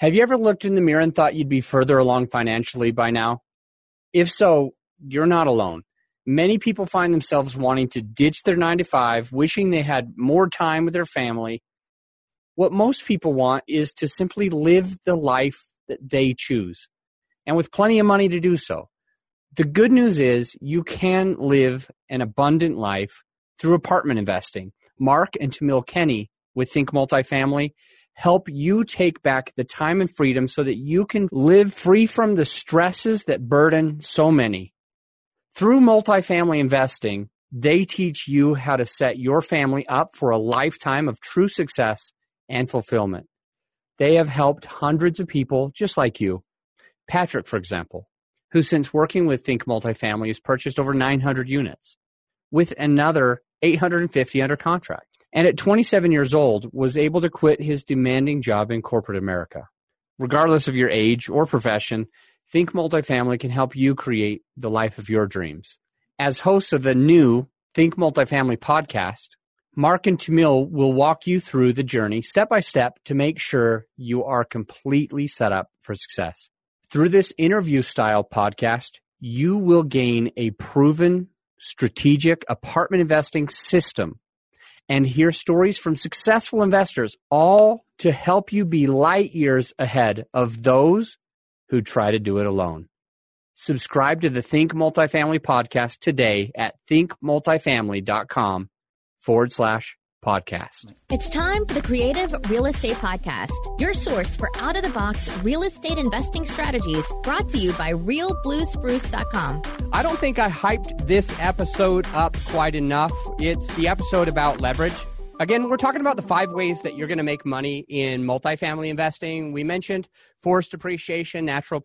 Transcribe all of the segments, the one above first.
Have you ever looked in the mirror and thought you'd be further along financially by now? If so, you're not alone. Many people find themselves wanting to ditch their nine to five, wishing they had more time with their family. What most people want is to simply live the life that they choose, and with plenty of money to do so. The good news is you can live an abundant life through apartment investing. Mark and Tamiel Kenney with Think Multifamily help you take back the time and freedom so that you can live free from the stresses that burden so many. Through multifamily investing, they teach you how to set your family up for a lifetime of true success and fulfillment. They have helped hundreds of people just like you. Patrick, for example, who since working with Think Multifamily has purchased over 900 units with another 850 under contract and at 27 years old was able to quit his demanding job in corporate America. Regardless of your age or profession, Think Multifamily can help you create the life of your dreams. As hosts of the new Think Multifamily podcast, Mark and Tamiel will walk you through the journey step by step to make sure you are completely set up for success. Through this interview style podcast, you will gain a proven strategic apartment investing system and hear stories from successful investors, all to help you be light years ahead of those who try to do it alone. Subscribe to the Think Multifamily podcast today at thinkmultifamily.com forward slash podcast. It's time for the Creative Real Estate Podcast, your source for out of the box real estate investing strategies brought to you by realbluespruce.com. I don't think I hyped this episode up quite enough. It's the episode about leverage. Again, we're talking about the five ways that you're going to make money in multifamily investing. We mentioned forced appreciation, natural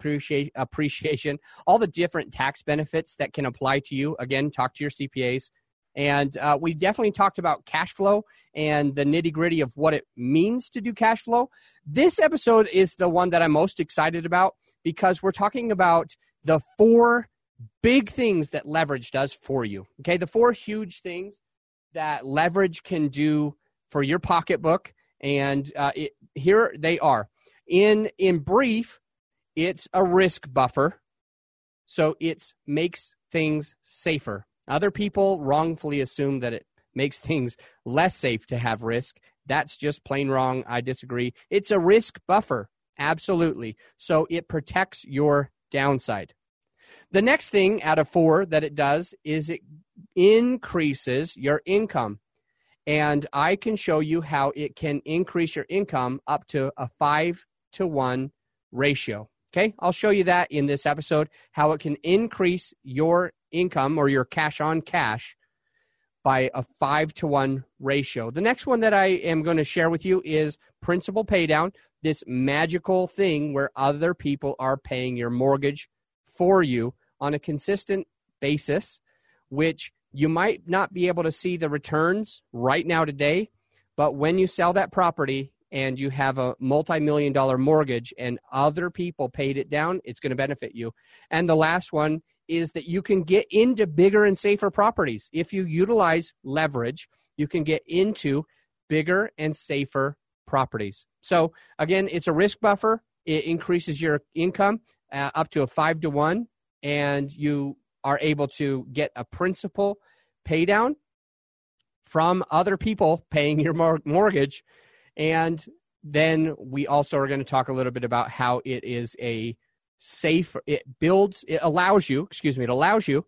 appreciation, all the different tax benefits that can apply to you. Again, talk to your CPAs, and uh, we definitely talked about cash flow and the nitty gritty of what it means to do cash flow. This episode is the one that I'm most excited about because we're talking about the four big things that leverage does for you. Okay, the four huge things that leverage can do for your pocketbook. And uh, it, here they are. In in brief, it's a risk buffer, so it makes things safer other people wrongfully assume that it makes things less safe to have risk. That's just plain wrong. I disagree. It's a risk buffer, absolutely. So it protects your downside. The next thing out of four that it does is it increases your income. And I can show you how it can increase your income up to a five to one ratio. Okay, I'll show you that in this episode, how it can increase your income or your cash on cash by a five to one ratio. The next one that I am going to share with you is principal paydown, this magical thing where other people are paying your mortgage for you on a consistent basis, which you might not be able to see the returns right now today, but when you sell that property and you have a multi-million dollar mortgage and other people paid it down, it's going to benefit you. And the last one is that you can get into bigger and safer properties. If you utilize leverage, you can get into bigger and safer properties. So again, it's a risk buffer. It increases your income uh, up to a five to one, and you are able to get a principal pay down from other people paying your mortgage and then we also are going to talk a little bit about how it is a safe, it builds, it allows you, excuse me, it allows you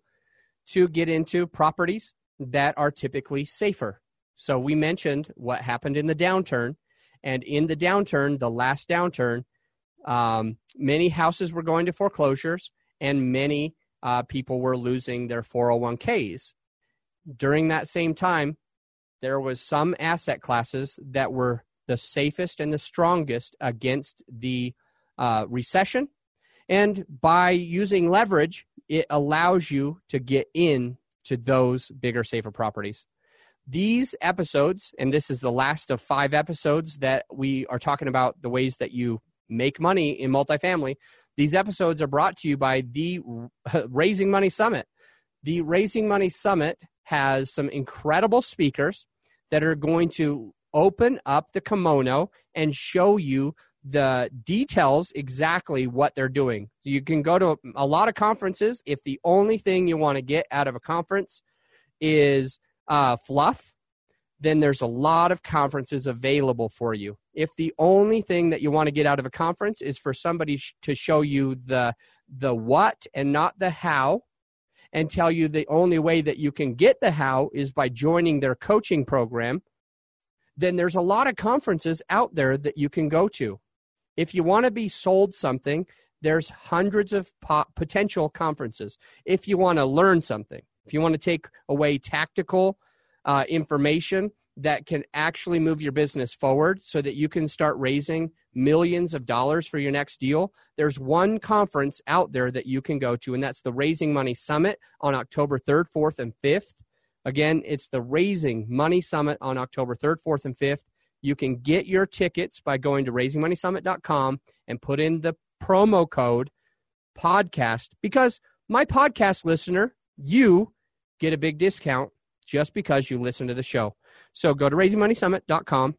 to get into properties that are typically safer. So we mentioned what happened in the downturn. And in the downturn, the last downturn, um, many houses were going to foreclosures and many uh, people were losing their 401ks. During that same time, there was some asset classes that were the safest and the strongest against the uh, recession. And by using leverage, it allows you to get in to those bigger, safer properties. These episodes, and this is the last of five episodes that we are talking about the ways that you make money in multifamily. These episodes are brought to you by the Raising Money Summit. The Raising Money Summit has some incredible speakers that are going to open up the kimono and show you the details exactly what they're doing. You can go to a lot of conferences. If the only thing you want to get out of a conference is uh, fluff, then there's a lot of conferences available for you. If the only thing that you want to get out of a conference is for somebody sh- to show you the the what and not the how and tell you the only way that you can get the how is by joining their coaching program, then there's a lot of conferences out there that you can go to. If you want to be sold something, there's hundreds of po- potential conferences. If you want to learn something, if you want to take away tactical uh, information that can actually move your business forward so that you can start raising millions of dollars for your next deal, there's one conference out there that you can go to, and that's the Raising Money Summit on October 3rd, 4th, and 5th. Again, it's the Raising Money Summit on October 3rd, 4th, and 5th. You can get your tickets by going to raisingmoneysummit.com and put in the promo code podcast because my podcast listener, you get a big discount just because you listen to the show. So go to raisingmoneysummit.com,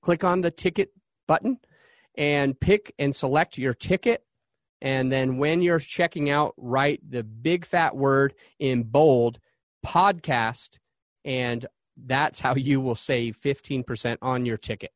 click on the ticket button, and pick and select your ticket. And then when you're checking out, write the big fat word in bold podcast, and that's how you will save 15% on your ticket.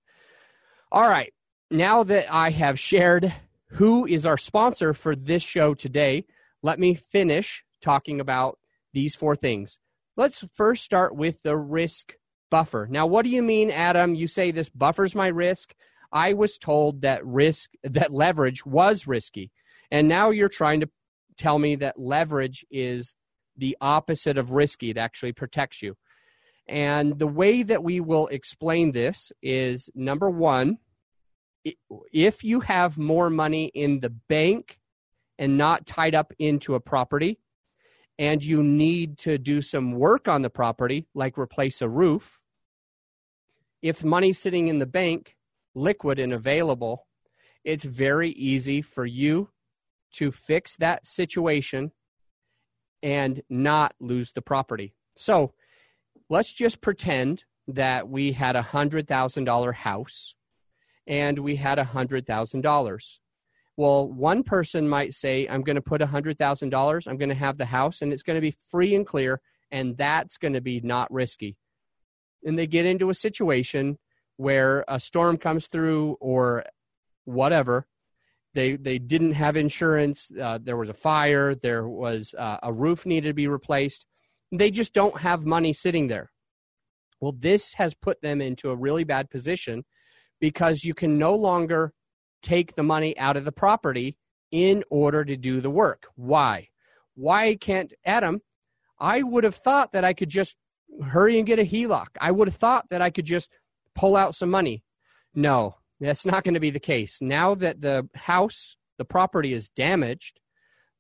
All right. Now that I have shared who is our sponsor for this show today, let me finish talking about these four things. Let's first start with the risk buffer. Now, what do you mean, Adam? You say this buffers my risk. I was told that risk, that leverage was risky. And now you're trying to tell me that leverage is the opposite of risky. It actually protects you. And the way that we will explain this is number one, if you have more money in the bank and not tied up into a property, and you need to do some work on the property, like replace a roof, if money's sitting in the bank, liquid and available, it's very easy for you to fix that situation and not lose the property. So let's just pretend that we had a $100,000 house and we had a $100,000. Well, one person might say, I'm going to put a $100,000, I'm going to have the house, and it's going to be free and clear, and that's going to be not risky. And they get into a situation where a storm comes through or whatever. They, they didn't have insurance. Uh, there was a fire. There was uh, a roof needed to be replaced. They just don't have money sitting there. Well, this has put them into a really bad position because you can no longer take the money out of the property in order to do the work. Why? Why can't Adam? I would have thought that I could just hurry and get a HELOC. I would have thought that I could just pull out some money. No, that's not going to be the case. Now that the house, the property is damaged,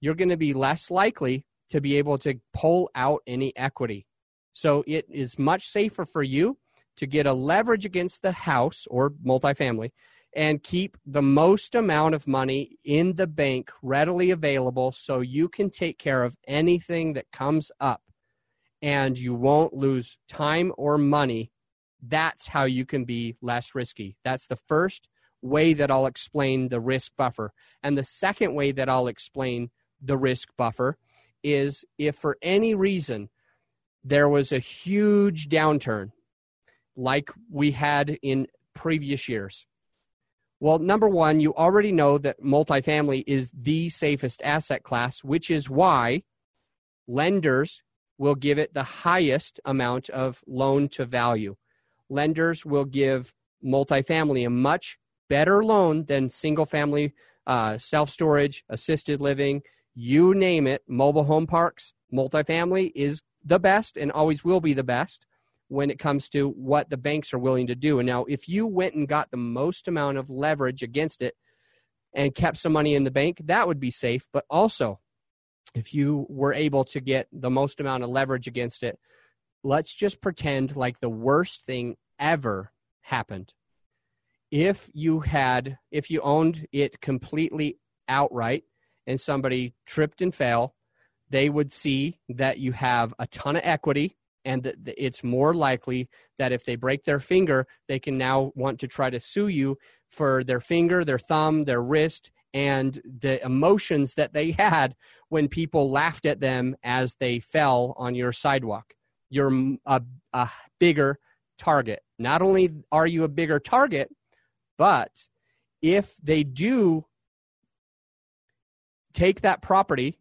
you're going to be less likely to be able to pull out any equity. So it is much safer for you to get a leverage against the house or multifamily and keep the most amount of money in the bank readily available so you can take care of anything that comes up and you won't lose time or money. That's how you can be less risky. That's the first way that I'll explain the risk buffer. And the second way that I'll explain the risk buffer is if for any reason there was a huge downturn like we had in previous years well, number one, you already know that multifamily is the safest asset class, which is why lenders will give it the highest amount of loan to value. Lenders will give multifamily a much better loan than single family uh, self storage, assisted living, you name it, mobile home parks. Multifamily is the best and always will be the best when it comes to what the banks are willing to do. And now, if you went and got the most amount of leverage against it and kept some money in the bank, that would be safe. But also, if you were able to get the most amount of leverage against it, let's just pretend like the worst thing ever happened. If you had, if you owned it completely outright and somebody tripped and fell, they would see that you have a ton of equity and that it's more likely that if they break their finger, they can now want to try to sue you for their finger, their thumb, their wrist, and the emotions that they had when people laughed at them as they fell on your sidewalk. You're a, a bigger target. Not only are you a bigger target, but if they do take that property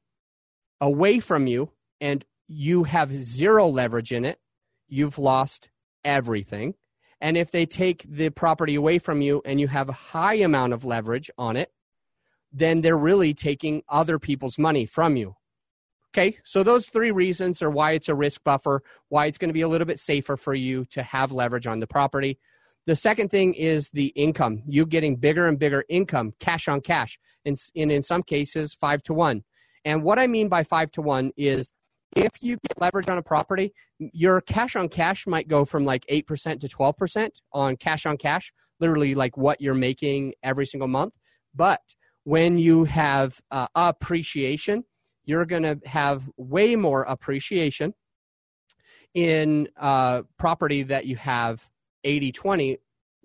away from you and you have zero leverage in it, you've lost everything. And if they take the property away from you and you have a high amount of leverage on it, then they're really taking other people's money from you. Okay, so those three reasons are why it's a risk buffer, why it's going to be a little bit safer for you to have leverage on the property. The second thing is the income. You getting bigger and bigger income, cash on cash, in, in, in some cases, five to one. And what I mean by five to one is if you get leverage on a property, your cash on cash might go from like 8% to 12% on cash on cash, literally like what you're making every single month. But when you have uh, appreciation, you're going to have way more appreciation in uh, property that you have 80 20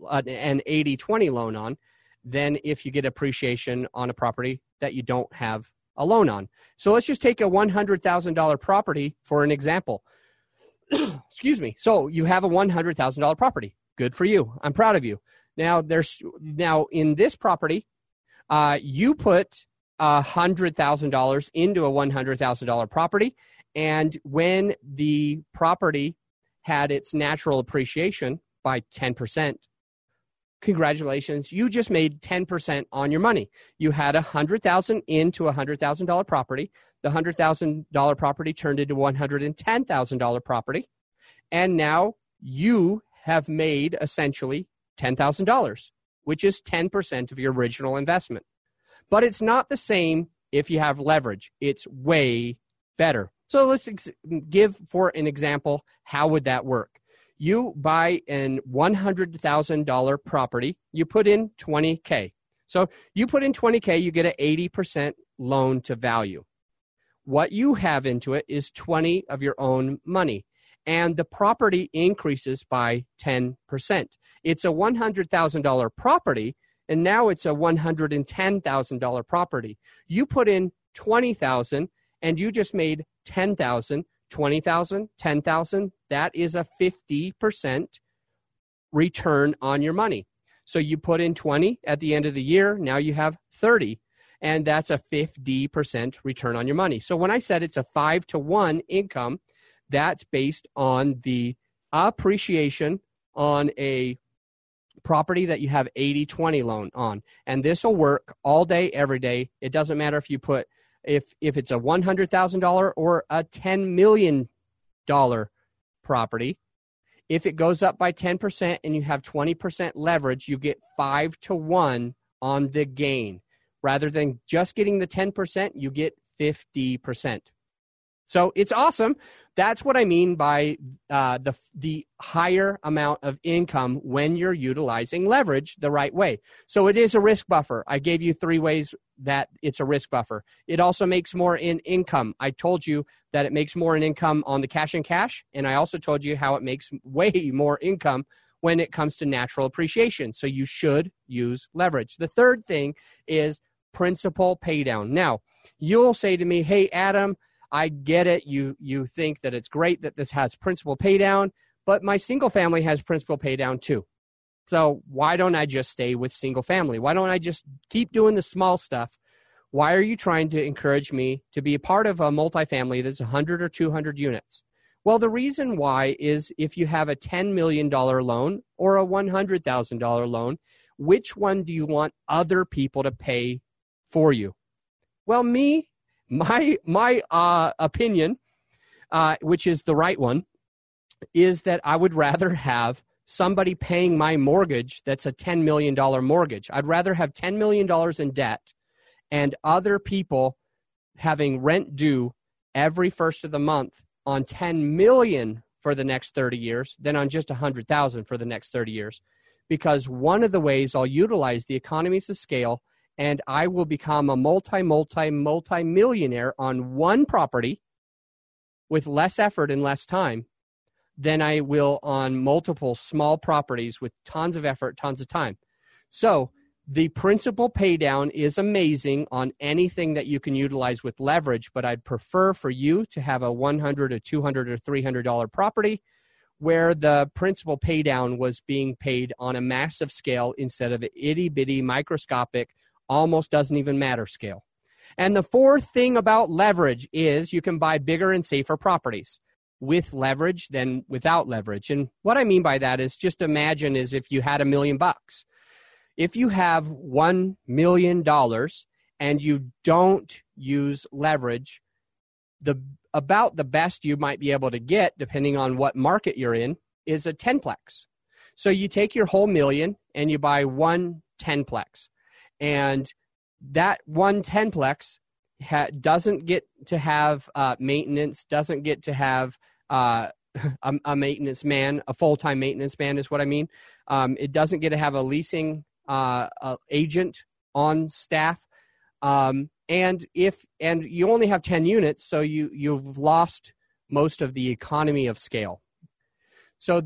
uh, an 80 20 loan on than if you get appreciation on a property that you don't have a loan on. So let's just take a $100,000 property for an example. Excuse me. So you have a $100,000 property. Good for you. I'm proud of you. Now there's now in this property, uh, you put a hundred thousand dollars into a one hundred thousand dollar property, and when the property had its natural appreciation by ten percent, congratulations, you just made 10% on your money. You had a 100,000 into a $100,000 property. The $100,000 property turned into $110,000 property. And now you have made essentially $10,000, which is 10% of your original investment. But it's not the same if you have leverage. It's way better. So let's ex- give for an example how would that work? You buy an $100,000 property, you put in 20K. So you put in 20K, you get an 80% loan to value. What you have into it is 20 of your own money, and the property increases by 10%. It's a $100,000 property, and now it's a $110,000 property. You put in 20,000 and you just made 10,000 20,000, 10,000, that is a 50% return on your money. So you put in 20 at the end of the year, now you have 30 and that's a 50% return on your money. So when I said it's a 5 to 1 income, that's based on the appreciation on a property that you have 80 20 loan on. And this will work all day every day. It doesn't matter if you put if if it's a one hundred thousand dollar or a ten million dollar property. If it goes up by ten percent and you have twenty percent leverage, you get five to one on the gain. Rather than just getting the ten percent, you get fifty percent. So it's awesome. That's what I mean by uh, the the higher amount of income when you're utilizing leverage the right way. So it is a risk buffer. I gave you three ways that it's a risk buffer. It also makes more in income. I told you that it makes more in income on the cash and cash, and I also told you how it makes way more income when it comes to natural appreciation. So you should use leverage. The third thing is principal paydown. Now, you'll say to me, "Hey Adam, I get it. You you think that it's great that this has principal paydown, but my single family has principal paydown too. So why don't I just stay with single family? Why don't I just keep doing the small stuff? Why are you trying to encourage me to be a part of a multifamily that's 100 or 200 units? Well, the reason why is if you have a $10 million loan or a $100,000 loan, which one do you want other people to pay for you? Well, me, my my uh, opinion, uh, which is the right one, is that I would rather have somebody paying my mortgage that's a $10 million mortgage. I'd rather have $10 million in debt and other people having rent due every first of the month on 10 million for the next 30 years than on just 100,000 for the next 30 years because one of the ways I'll utilize the economies of scale and I will become a multi, multi, multi millionaire on one property with less effort and less time than I will on multiple small properties with tons of effort, tons of time. So the principal paydown is amazing on anything that you can utilize with leverage, but I'd prefer for you to have a 100 or 200 or 300 dollar property where the principal paydown was being paid on a massive scale instead of itty bitty microscopic almost doesn't even matter scale. And the fourth thing about leverage is you can buy bigger and safer properties with leverage than without leverage. And what I mean by that is just imagine is if you had a million bucks. If you have 1 million dollars and you don't use leverage, the about the best you might be able to get depending on what market you're in is a 10plex. So you take your whole million and you buy one 10plex. And that one 10plex ha- doesn't get to have uh, maintenance, doesn't get to have uh, a, a, maintenance man, a full time maintenance man is what I mean. Um, it doesn't get to have a leasing uh, a agent on staff. Um, and if and you only have 10 units so you you've lost most of the economy of scale so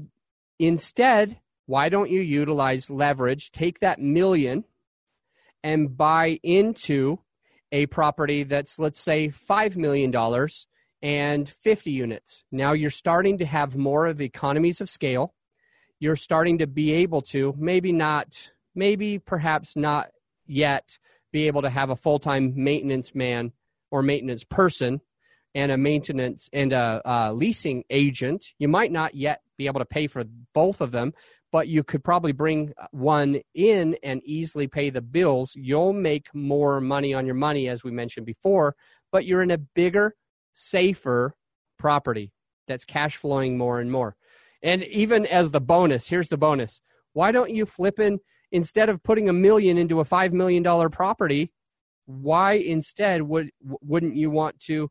instead why don't you utilize leverage take that million and buy into a property that's let's say $5 million and 50 units. Now you're starting to have more of economies of scale. You're starting to be able to, maybe not, maybe perhaps not yet, be able to have a full time maintenance man or maintenance person and a maintenance and a, a, leasing agent. You might not yet be able to pay for both of them, but you could probably bring uh, one in and easily pay the bills. You'll make more money on your money, as we mentioned before, but you're in a bigger, safer property that's cash flowing more and more. And even as the bonus, here's the bonus. Why don't you flip in instead of putting a million into a five million dollar property? Why instead would wouldn't you want to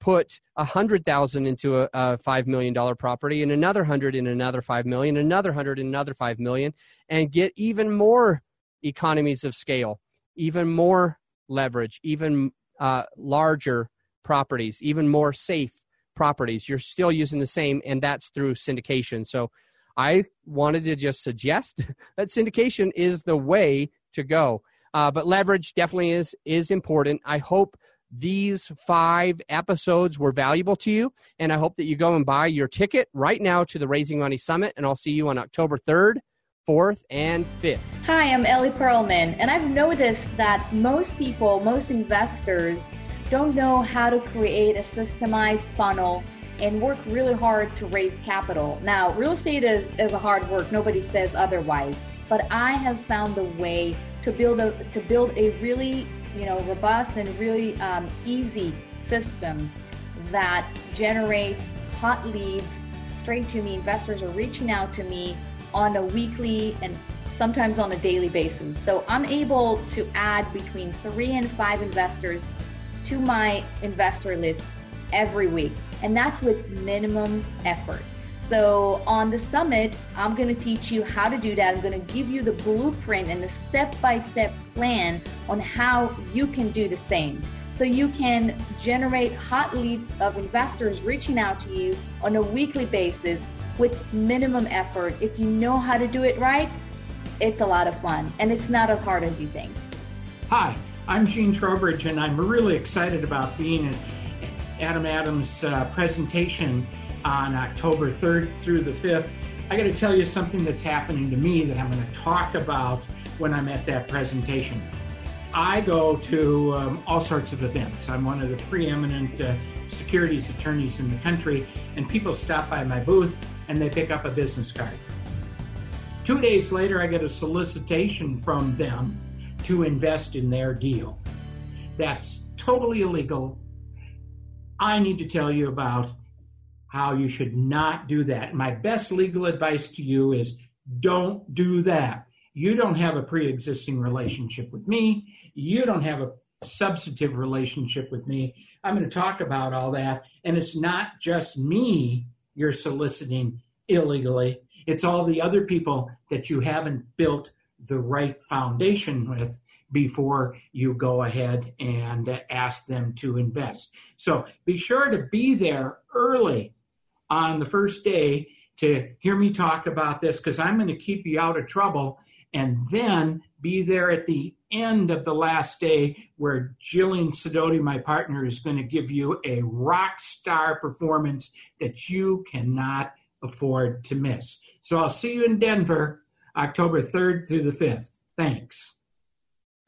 put a hundred thousand into a, a five million dollar property and another hundred in another five million, another hundred in another five million, and get even more economies of scale, even more leverage, even uh, larger properties, even more safe properties. You're still using the same, and that's through syndication. So I wanted to just suggest that syndication is the way to go. Uh, but leverage definitely is is important. I hope these five episodes were valuable to you. And I hope that you go and buy your ticket right now to the Raising Money Summit. And I'll see you on October 3rd, 4th, and 5th. Hi, I'm Ellie Perlman. And I've noticed that most people, most investors, don't know how to create a systemized funnel and work really hard to raise capital. Now, real estate is, is a hard work. Nobody says otherwise. But I have found a way to build a to build a really you know, robust and really um, easy system that generates hot leads straight to me. Investors are reaching out to me on a weekly and sometimes on a daily basis. So I'm able to add between three and five investors to my investor list every week. And that's with minimum effort. So on the summit, I'm going to teach you how to do that. I'm going to give you the blueprint and the step-by-step plan on how you can do the same. So you can generate hot leads of investors reaching out to you on a weekly basis with minimum effort. If you know how to do it right, it's a lot of fun and it's not as hard as you think. Hi, I'm Gene Trowbridge and I'm really excited about being at Adam Adams' uh, presentation on October 3rd through the 5th. I got to tell you something that's happening to me that I'm going to talk about when I'm at that presentation. I go to um, all sorts of events. I'm one of the preeminent uh, securities attorneys in the country, and people stop by my booth and they pick up a business card. Two days later, I get a solicitation from them to invest in their deal. That's totally illegal. I need to tell you about how you should not do that. My best legal advice to you is don't do that. You don't have a pre existing relationship with me. You don't have a substantive relationship with me. I'm going to talk about all that. And it's not just me you're soliciting illegally, it's all the other people that you haven't built the right foundation with before you go ahead and ask them to invest. So be sure to be there early on the first day to hear me talk about this because I'm going to keep you out of trouble and then be there at the end of the last day where Jillian Sidoti, my partner, is going to give you a rock star performance that you cannot afford to miss. So I'll see you in Denver October 3rd through the 5th. Thanks.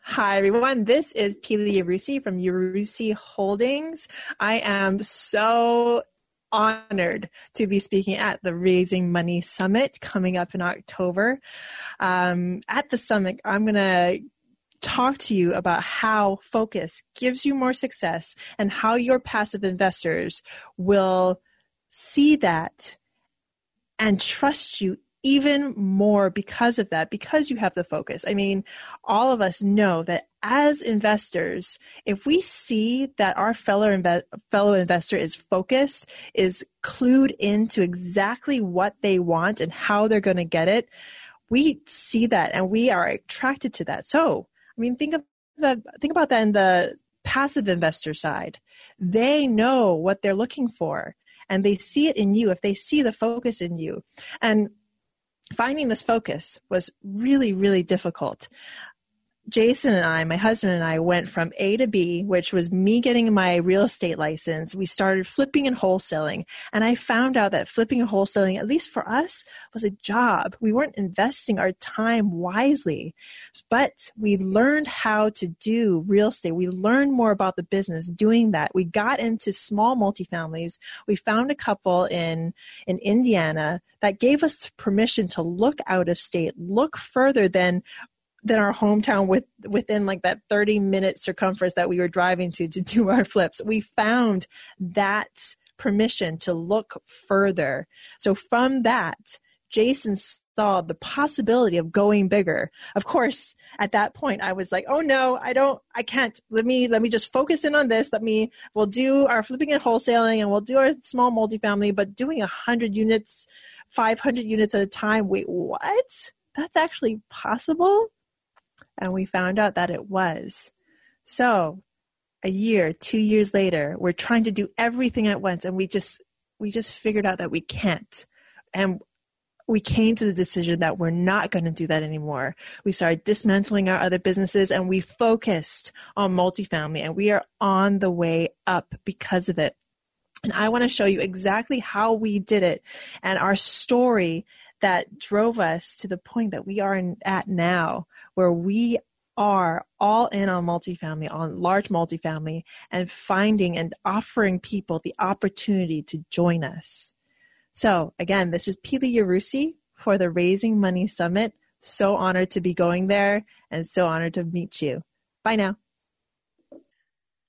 Hi, everyone. This is Pili Yarusi from Yarusi Holdings. I am so honored to be speaking at the Raising Money Summit coming up in October. Um, at the summit, I'm going to talk to you about how focus gives you more success and how your passive investors will see that and trust you even more because of that, because you have the focus. I mean, all of us know that as investors, if we see that our fellow inve- fellow investor is focused, is clued into exactly what they want and how they're going to get it, we see that and we are attracted to that. So, I mean, think of. Think about that in the passive investor side. They know what they're looking for and they see it in you if they see the focus in you and finding this focus was really, really difficult. Jason and I, my husband and I, went from A to B, which was me getting my real estate license. We started flipping and wholesaling. And I found out that flipping and wholesaling, at least for us, was a job. We weren't investing our time wisely. But we learned how to do real estate. We learned more about the business doing that. We got into small multifamilies. We found a couple in, in Indiana that gave us permission to look out of state, look further than than our hometown with within like that 30 minute circumference that we were driving to to do our flips. We found that permission to look further. So from that jason saw the possibility of going bigger. Of course at that point i was like oh no i don't i can't. Let me let me just focus in on this. Let me we'll do our flipping and wholesaling and we'll do our small multifamily but doing 100 units 500 units at a time. Wait what? That's actually possible and we found out that it was. So, a year, two years later, we're trying to do everything at once, and we just we just figured out that we can't. And we came to the decision that we're not going to do that anymore. We started dismantling our other businesses and we focused on multifamily and we are on the way up because of it. And I want to show you exactly how we did it and our story that drove us to the point that we are at now, where we are all in on multifamily, on large multifamily, and finding and offering people the opportunity to join us. So, again, this is Pili Yarusi for the Raising Money Summit. So honored to be going there and so honored to meet you. Bye now.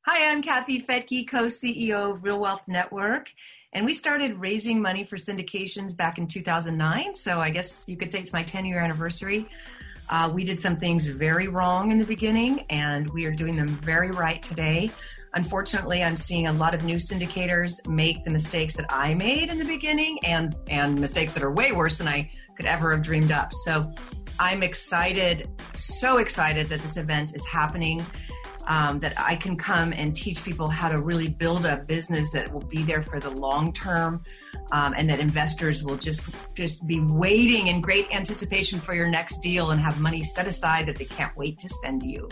Hi, I'm Kathy Fettke, co CEO of Real Wealth Network. And we started raising money for syndications back in 2009. So I guess you could say it's my 10 year anniversary. Uh, we did some things very wrong in the beginning, and we are doing them very right today. Unfortunately, I'm seeing a lot of new syndicators make the mistakes that I made in the beginning and, and mistakes that are way worse than I could ever have dreamed up. So I'm excited, so excited that this event is happening um, that I can come and teach people how to really build a business that will be there for the long term, um, and that investors will just just be waiting in great anticipation for your next deal and have money set aside that they can't wait to send you.